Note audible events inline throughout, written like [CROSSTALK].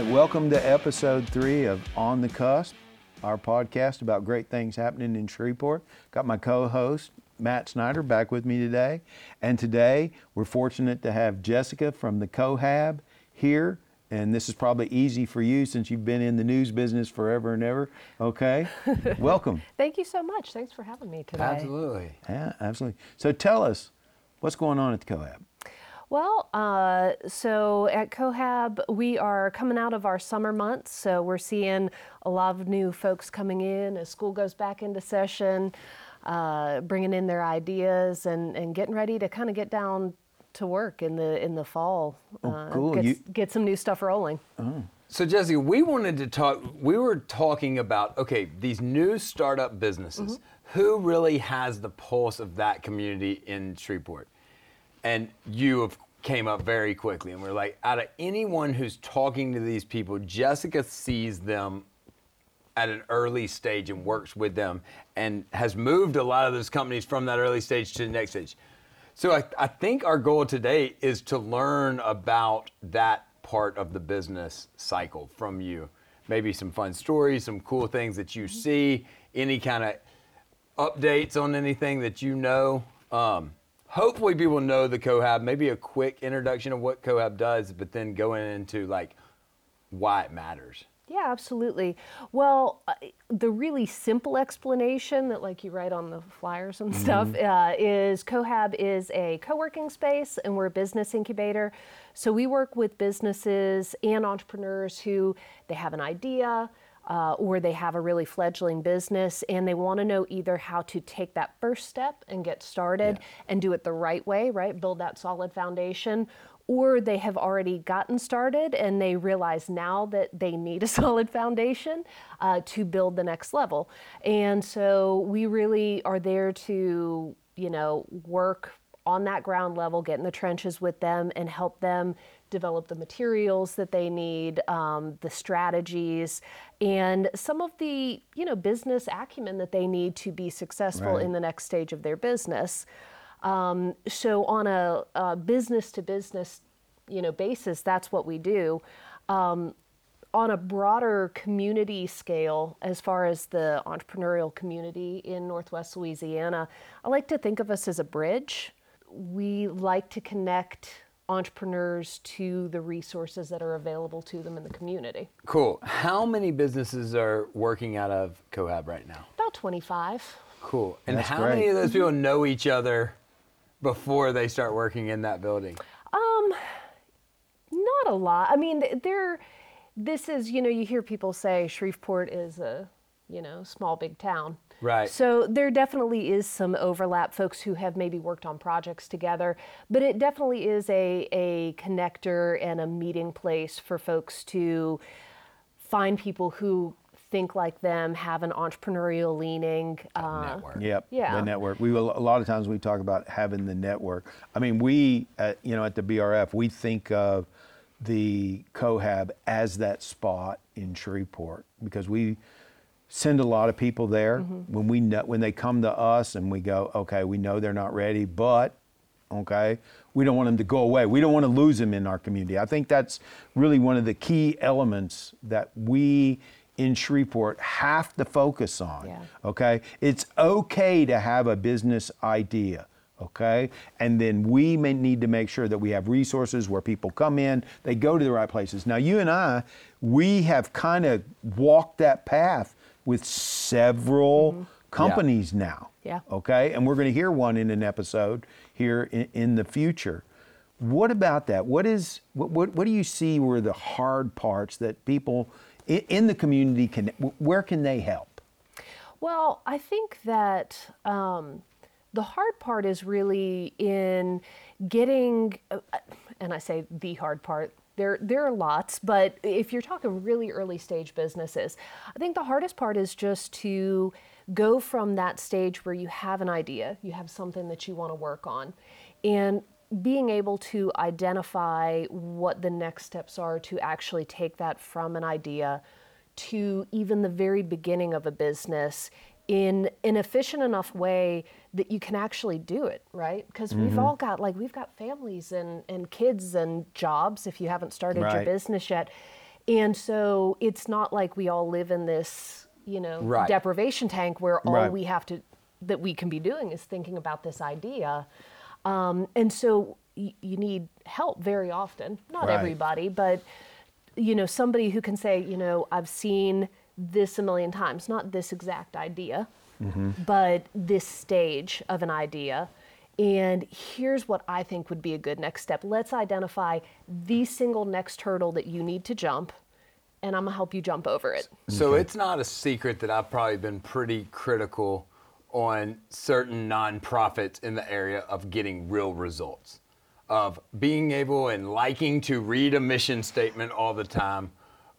right, welcome to episode three of On the Cusp, our podcast about great things happening in Shreveport. Got my co host, Matt Snyder, back with me today. And today, we're fortunate to have Jessica from the Cohab here. And this is probably easy for you since you've been in the news business forever and ever. Okay, [LAUGHS] welcome. Thank you so much. Thanks for having me today. Absolutely. Yeah, absolutely. So tell us, what's going on at the Cohab? Well, uh, so at Cohab, we are coming out of our summer months, so we're seeing a lot of new folks coming in as school goes back into session, uh, bringing in their ideas and, and getting ready to kind of get down to work in the in the fall. Oh, uh, cool. Get, You- get some new stuff rolling. So Jesse, we wanted to talk. We were talking about okay, these new startup businesses. Who really has the pulse of that community in Shreveport? And you have came up very quickly, and we're like, out of anyone who's talking to these people, Jessica sees them at an early stage and works with them, and has moved a lot of those companies from that early stage to the next stage. So I, I think our goal today is to learn about that part of the business cycle from you. Maybe some fun stories, some cool things that you see, any kind of updates on anything that you know. Um, hopefully, people know the Cohab. Maybe a quick introduction of what Cohab does, but then going into like why it matters. Yeah, absolutely. Well, uh, the really simple explanation that, like you write on the flyers and stuff, uh, is Cohab is a co working space and we're a business incubator. So we work with businesses and entrepreneurs who they have an idea. Uh, or they have a really fledgling business and they want to know either how to take that first step and get started and do it the right way, right? Build that solid foundation, or they have already gotten started and they realize now that they need a [LAUGHS] solid foundation uh, to build the next level. And so we really are there to, you know, work on that ground level, get in the trenches with them and help them develop the materials that they need, um, the strategies, and some of the, you know, business acumen that they need to be successful Right. in the next stage of their business. Um, so on a, a business to business, you know, basis, that's what we do. Um, on a broader community scale, as far as the entrepreneurial community in Northwest Louisiana, I like to think of us as a bridge. We like to connect entrepreneurs to the resources that are available to them in the community. Cool. How many businesses are working out of Cohab right now? About 25. Cool. And That's how many of those people know each other before they start working in that building? Um, not a lot. I mean, th- there. This is, you know, you hear people say Shreveport is a, you know, small big town. Right. So there definitely is some overlap. Folks who have maybe worked on projects together, but it definitely is a a connector and a meeting place for folks to find people who think like them, have an entrepreneurial leaning. Uh, Network. Yep. Yeah. The network. We will, a lot of times we talk about having the network. I mean, we, at, you know, at the BRF, we think of the Cohab as that spot in Shreveport because we send a lot of people there mm-hmm. when we know, when they come to us and we go, okay, we know they're not ready, but okay, we don't want them to go away. We don't want to lose them in our community. I think that's really one of the key elements that we in Shreveport have to focus on. Yeah. Okay? It's okay to have a business idea. Okay? And then we may need to make sure that we have resources where people come in, they go to the right places. Now, you and I, we have kind of walked that path with several companies now. Yeah. Okay? And we're going to hear one in an episode here in, in the future. What about that? What is what, what what do you see were the hard parts that people in, in the community can where can they help? Well, I think that um, the hard part is really in getting, uh, and I say the hard part. There, there are lots, but if you're talking really early stage businesses, I think the hardest part is just to go from that stage where you have an idea, you have something that you want to work on, and being able to identify what the next steps are to actually take that from an idea to even the very beginning of a business in an efficient enough way that you can actually do it, right? Because we've all got like we've got families and, and kids and jobs if you haven't started your business yet. And so it's not like we all live in this, you know, Right. deprivation tank where all Right. we have to, that we can be doing is thinking about this idea. Um, and so y- you need help very often. Not Right. everybody, but you know, somebody who can say, you know, I've seen this a million times, not this exact idea, mm-hmm. but this stage of an idea. And here's what I think would be a good next step. Let's identify the single next hurdle that you need to jump, and I'm gonna help you jump over it. So it's not a secret that I've probably been pretty critical on certain nonprofits in the area of getting real results, of being able and liking to read a mission statement all the time,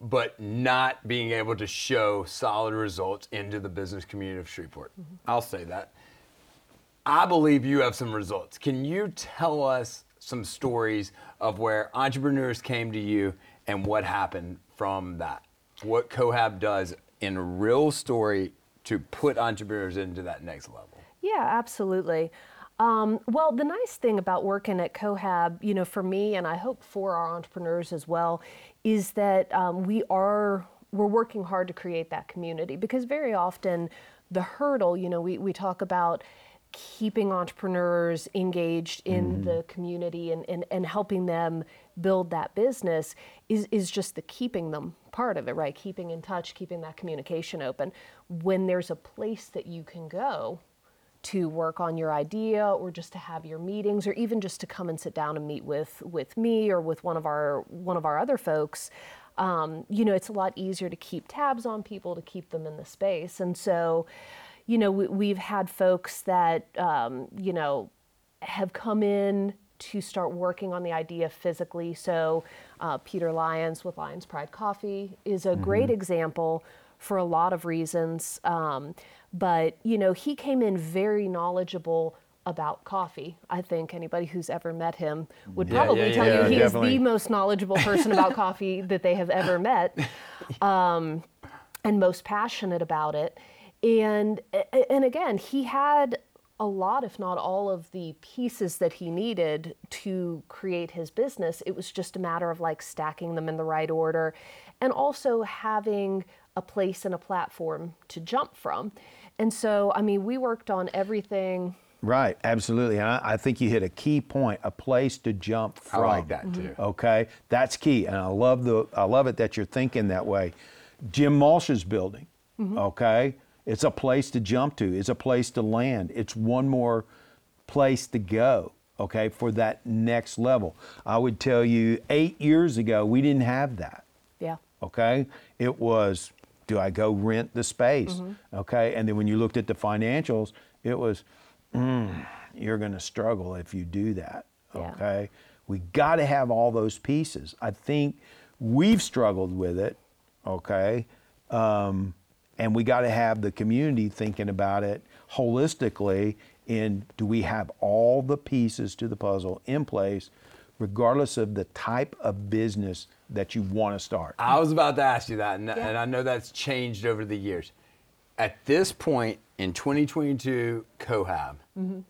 but not being able to show solid results into the business community of Shreveport. I'll say that. I believe you have some results. Can you tell us some stories of where entrepreneurs came to you and what happened from that? What Cohab does in a real story to put entrepreneurs into that next level? Yeah, absolutely. Um, well, the nice thing about working at Cohab, you know, for me and I hope for our entrepreneurs as well, is that um, we are we're working hard to create that community because very often the hurdle, you know, we, we talk about keeping entrepreneurs engaged in the community and, and, and helping them build that business is, is just the keeping them part of it, right? Keeping in touch, keeping that communication open. When there's a place that you can go to work on your idea or just to have your meetings or even just to come and sit down and meet with with me or with one of our one of our other folks um, you know it's a lot easier to keep tabs on people to keep them in the space. And so you know we, we've had folks that um, you know have come in to start working on the idea physically. So uh, peter lyons with lions pride coffee is a great example for a lot of reasons. Um, but you know, he came in very knowledgeable about coffee. I think anybody who's ever met him would Yeah, probably yeah, tell yeah, you he definitely. is the most knowledgeable person about [LAUGHS] coffee that they have ever met, um, and most passionate about it. And and again, he had a lot, if not all, of the pieces that he needed to create his business. It was just a matter of like stacking them in the right order and also having a place and a platform to jump from. And so, I mean, we worked on everything. Right, absolutely. And I, I think you hit a key point, a place to jump from. I from. like that too. Mm-hmm. Okay, that's key, and I love the I love it that you're thinking that way. Jim Malsh's building, mm-hmm. okay, it's a place to jump to. It's a place to land. It's one more place to go. Okay, for that next level. I would tell you, eight years ago, we didn't have that Yeah. okay it was do i go rent the space? Okay and then when you looked at the financials it was mm, you're going to struggle if you do that Yeah. okay? We got to have all those pieces. I think we've struggled with it okay? Um, and we got to have the community thinking about it holistically in do we have all the pieces to the puzzle in place regardless of the type of business that you want to start I was about to ask you that, and, and I know that's changed over the years. At this point in 2022, Cohab, mm-hmm.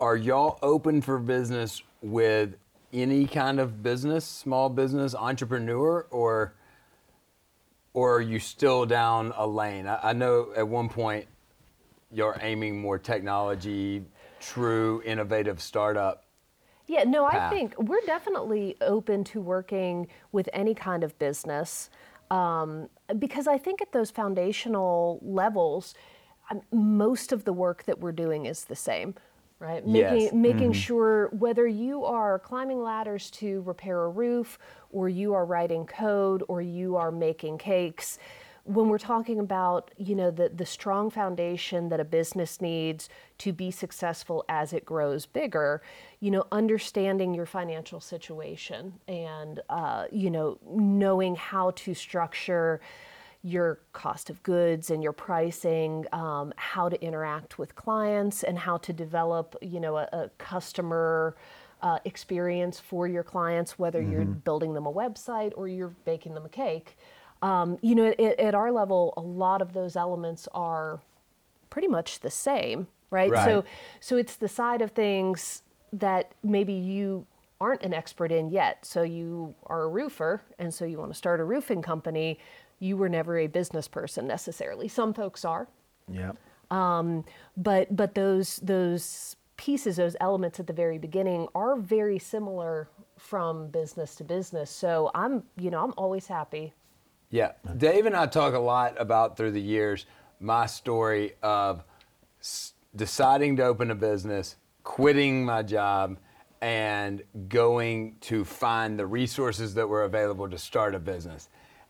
are y'all open for business with any kind of business, small business, entrepreneur, or or are you still down a lane? I, I know at one point you're aiming more technology, true innovative startup. Yeah, no, I think we're definitely open to working with any kind of business um, because I think at those foundational levels, um, most of the work that we're doing is the same, right? Yes. Making, making sure whether you are climbing ladders to repair a roof, or you are writing code, or you are making cakes, when we're talking about you know the, the strong foundation that a business needs to be successful as it grows bigger you know understanding your financial situation and uh, you know knowing how to structure your cost of goods and your pricing um, how to interact with clients and how to develop you know a, a customer uh, experience for your clients whether you're building them a website or you're baking them a cake um, you know, at, at our level, a lot of those elements are pretty much the same, right? Right. So, so it's the side of things that maybe you aren't an expert in yet. So you are a roofer, and so you want to start a roofing company. You were never a business person necessarily. Some folks are, Yeah. but but those those pieces, those elements at the very beginning are very similar from business to business. So I'm you know I'm always happy. Yeah. Dave and I talk a lot about through the years my story of s- deciding to open a business, quitting my job, and going to find the resources that were available to start a business.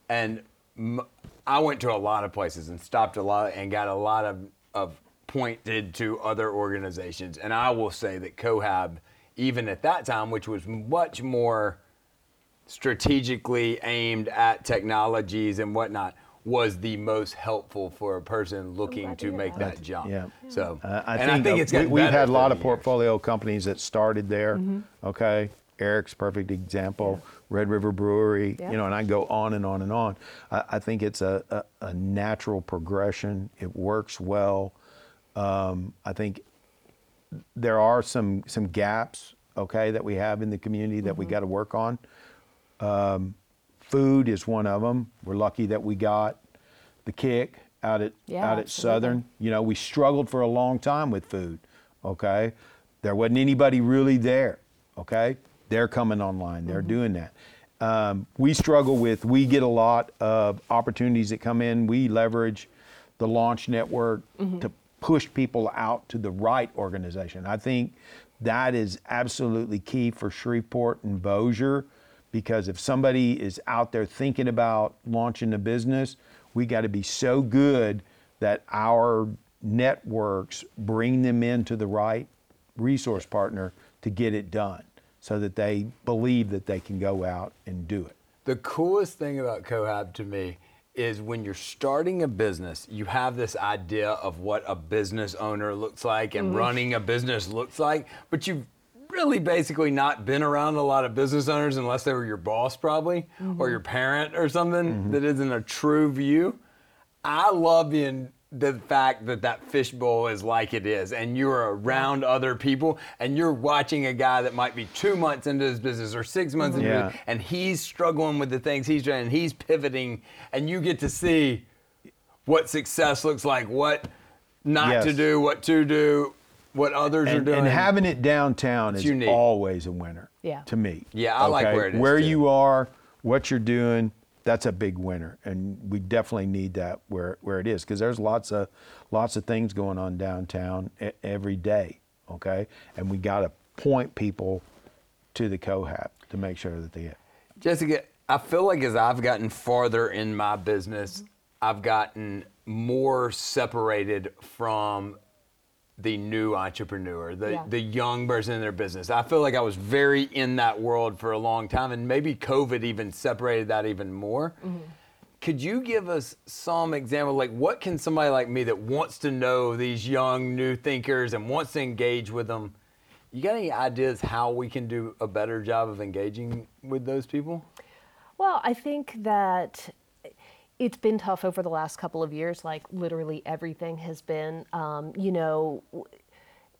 And m- I went to a lot of places and stopped a lot and got a lot of, of pointed to other organizations. And I will say that Cohab, even at that time, which was much more strategically aimed at technologies and whatnot was the most helpful for a person looking to to make that. that jump. Yeah. So, Uh, I and think, I think uh, it's gotten we, have had a lot of years. portfolio companies that started there. Okay, Eric's perfect example. Red River Brewery, Yeah. you know, and I go on and on and on. I, I think it's a, a, a natural progression. It works well. Um, I think there are some some gaps, okay, that we have in the community that we Mm-hmm. got to work on. Um, food is one of them. We're lucky that we got the kick out at Yeah, out at absolutely. Southern. You know, we struggled for a long time with food. Okay, there wasn't anybody really there. Okay, they're coming online. They're Mm-hmm. doing that. Um, we struggle with. We get a lot of opportunities that come in. We leverage the launch network Mm-hmm. to push people out to the right organization. I think that is absolutely key for Shreveport and Bossier because if somebody is out there thinking about launching a business, we got to be so good that our networks bring them into the right resource partner to get it done so that they believe that they can go out and do it. The coolest thing about Cohab to me is when you're starting a business, you have this idea of what a business owner looks like and mm-hmm. running a business looks like, but you've really basically not been around a lot of business owners unless they were your boss probably or mm-hmm. your parent or something mm-hmm. that isn't a true view. I love the the fact that that fishbowl is like it is, and you're around other people, and you're watching a guy that might be two months into his business or six months into Yeah. it, and he's struggling with the things he's doing, and he's pivoting, and you get to see what success looks like, what not to do, what to do, what others are doing. and having it downtown It's is unique. always a winner. Yeah. To me. Yeah, I like where it is, Where too. you are, what you're doing, that's a big winner, and we definitely need that where where it is because there's lots of lots of things going on downtown e- every day. Okay, and we got to point people to the Cohab to make sure that they get. Jessica, I feel like as I've gotten farther in my business, I've gotten more separated from the new entrepreneur, the, Yeah. the young person in their business. I feel like I was very in that world for a long time, and maybe COVID even separated that even more. Mm-hmm. Could you give us some example, like what can somebody like me that wants to know these young new thinkers and wants to engage with them? You got any ideas how we can do a better job of engaging with those people? Well, I think that it's been tough over the last couple of years. Like literally everything has been, um, you know,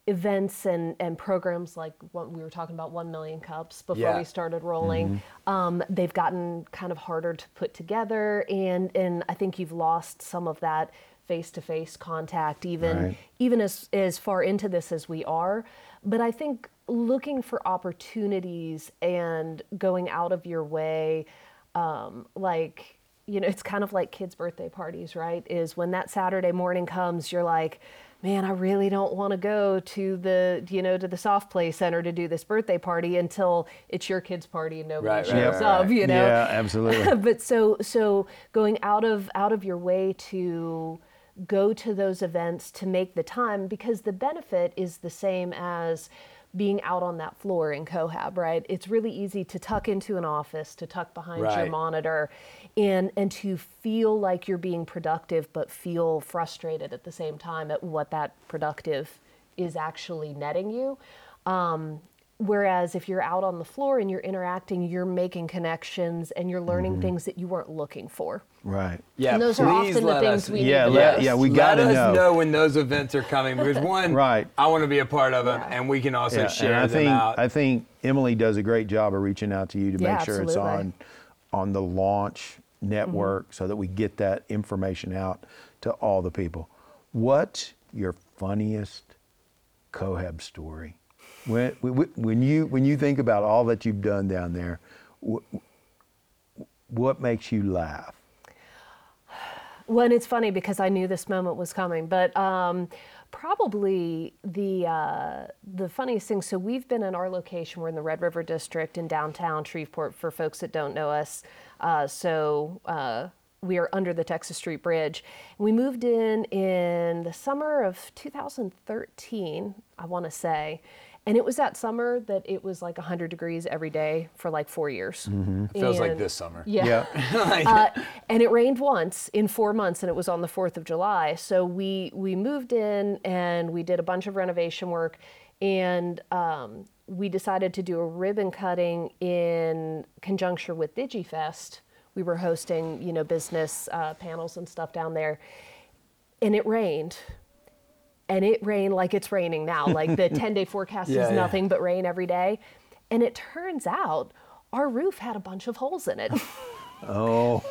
events and, and programs like what we were talking about, One Million Cups before Yeah. we started rolling. Um, they've gotten kind of harder to put together, and and I think you've lost some of that face-to-face contact, even Right. even as as far into this as we are. But I think looking for opportunities and going out of your way, um, like you know, it's kind of like kids' birthday parties, right? Is when that Saturday morning comes, you're like, man, I really don't want to go to the you know to the soft play center to do this birthday party until it's your kid's party and nobody Right, right, shows right, up, right. you know Yeah, absolutely. [LAUGHS] but so so going out of out of your way to go to those events to make the time because the benefit is the same as being out on that floor in cohab right? It's really easy to tuck into an office to tuck behind your monitor and and to feel like you're being productive but feel frustrated at the same time at what that productive is actually netting you. Um, whereas if you're out on the floor and you're interacting, you're making connections and you're learning Mm-hmm. things that you weren't looking for. Right. Yeah, And those are please often the things us- we Yeah, need to let- know. yeah, we gotta us know. know. when those events are coming because one, Right. I want to be a part of them, Yeah. and we can also Yeah, share and I them think out. I think Emily does a great job of reaching out to you to Yeah, make sure it's on on the launch network Mm-hmm. so that we get that information out to all the people. What's your funniest Cohab story? When when you when you think about all that you've done down there, wh- what makes you laugh? Well, it's funny because I knew this moment was coming, but um, probably the uh, the funniest thing. So we've been in our location. We're in the Red River District in downtown Shreveport. For folks that don't know us, uh, so uh, we are under the Texas Street Bridge. We moved in in the summer of 2013, I want to say. And it was that summer that it was like 100 degrees every day for like four years. It feels like this summer. Yeah. [LAUGHS] uh, and it rained once in four months, and it was on the Fourth of July. So we we moved in and we did a bunch of renovation work, and um, we decided to do a ribbon cutting in conjunction with DigiFest. We were hosting, you know, business uh, panels and stuff down there, and it rained. And it rained like it's raining now. [LAUGHS] Like the 10 day forecast Yeah, is yeah. nothing but rain every day. And it turns out our roof had a bunch of holes in it. [LAUGHS] Oh,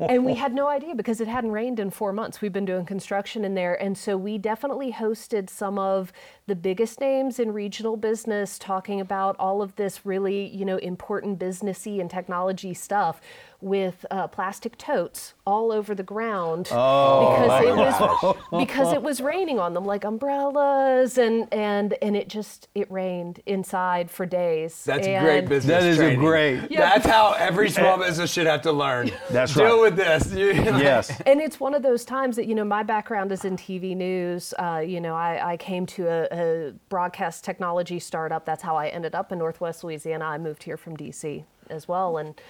and we [LAUGHS] had no idea because it hadn't rained in four months. We've been doing construction in there. And so we definitely hosted some of the biggest names in regional business talking about all of this really, you know, important businessy and technology stuff with uh, plastic totes all over the ground because it was [LAUGHS] because it was raining on them like umbrellas and and and it just it rained inside for days. That's and great business. That is a great- Yeah. That's how every [LAUGHS] small business should have to learn. That's Deal right. with this. You- [LAUGHS] yes. and it's one of those times that you know my background is in tv news uh, you know I, I came to a, a broadcast technology startup that's how i ended up in northwest louisiana i moved here from dc as well and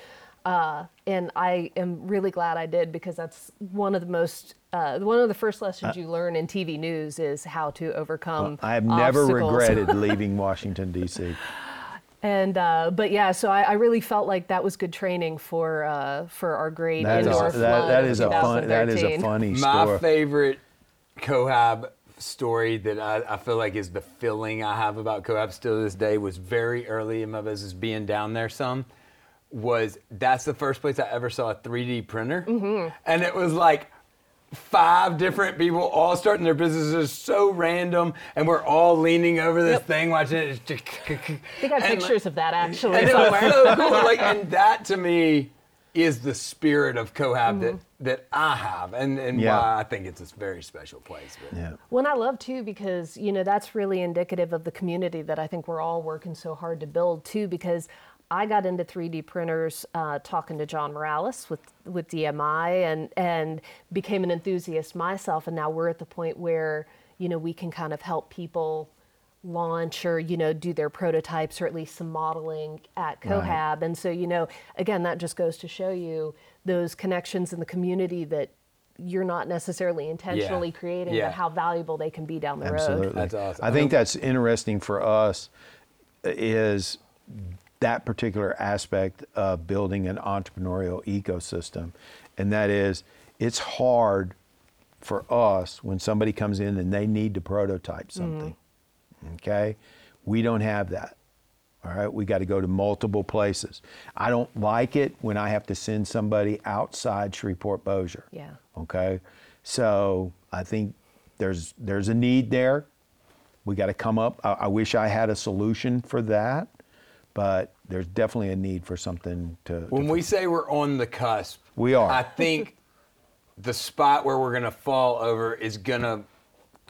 uh, and i am really glad i did because that's one of the most uh, one of the first lessons you learn in tv news is how to overcome I have never obstacles. regretted [LAUGHS] leaving Washington D.C. and uh, but yeah so I, I really felt like that was good training for uh, for our great That is, indoor that, flood that of is a fun. That is a 2013. story. My favorite Cohab story that I, I feel like is the feeling I have about Cohab still to this day was very early in my business being down there some was that's the first place I ever saw a 3D printer. Mm-hmm. And it was like five different people all starting their businesses so random and we're all leaning over this Yep. thing watching it. I think I have And, like- pictures of that actually and it was [LAUGHS] so cool. Like, and that to me is the spirit of Cohab that, Mm-hmm. that I have, and, and Yeah. why I think it's a very special place. But Yeah. Well, I love too because you know that's really indicative of the community that I think we're all working so hard to build too. Because I got into 3D printers uh, talking to John Morales with with DMI and and became an enthusiast myself, and now we're at the point where you know we can kind of help people launch or you know do their prototypes or at least some modeling at cohab and so you know again that just goes to show you those connections in the community that you're not necessarily intentionally creating Yeah. but how valuable they can be down the road Absolutely. That's awesome. I think that's interesting for us is that particular aspect of building an entrepreneurial ecosystem. And that is it's hard for us when somebody comes in and they need to prototype mm-hmm. something. Okay? We don't have that. All right, we got to go to multiple places. I don't like it when I have to send somebody outside Shreveport Bossier. Yeah. Okay, so I think there's there's a need there. We got to come up. I, I wish I had a solution for that, but there's definitely a need for something to. to when we say we're on the cusp, We are. I think the spot where we're going to fall over is going to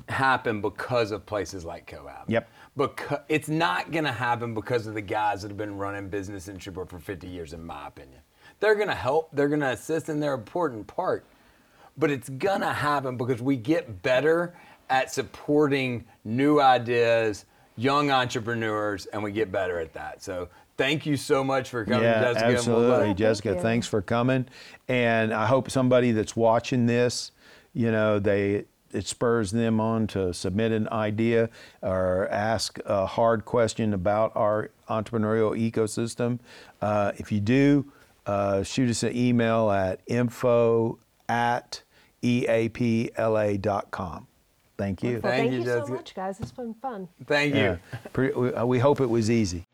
happen because of places like Cohab. Yep. Because it's not going to happen because of the guys that have been running business in Shreveport for 50 years, in my opinion. They're going to help. They're going to assist, and they're an important part. But it's going to happen because we get better at supporting new ideas, young entrepreneurs, and we get better at that. So thank you so much for coming, yeah, Jessica. and we'll absolutely, let- thank Jessica. you. Thanks for coming, and I hope somebody that's watching this, you know, they it spurs them on to submit an idea or ask a hard question about our entrepreneurial ecosystem. Uh, if you do, uh, shoot us an email at info at eapla.com. Thank you. Well, Thank thank you, you so much, guys. It's been fun. Thank you. Yeah. Pre- uh, we hope it was easy.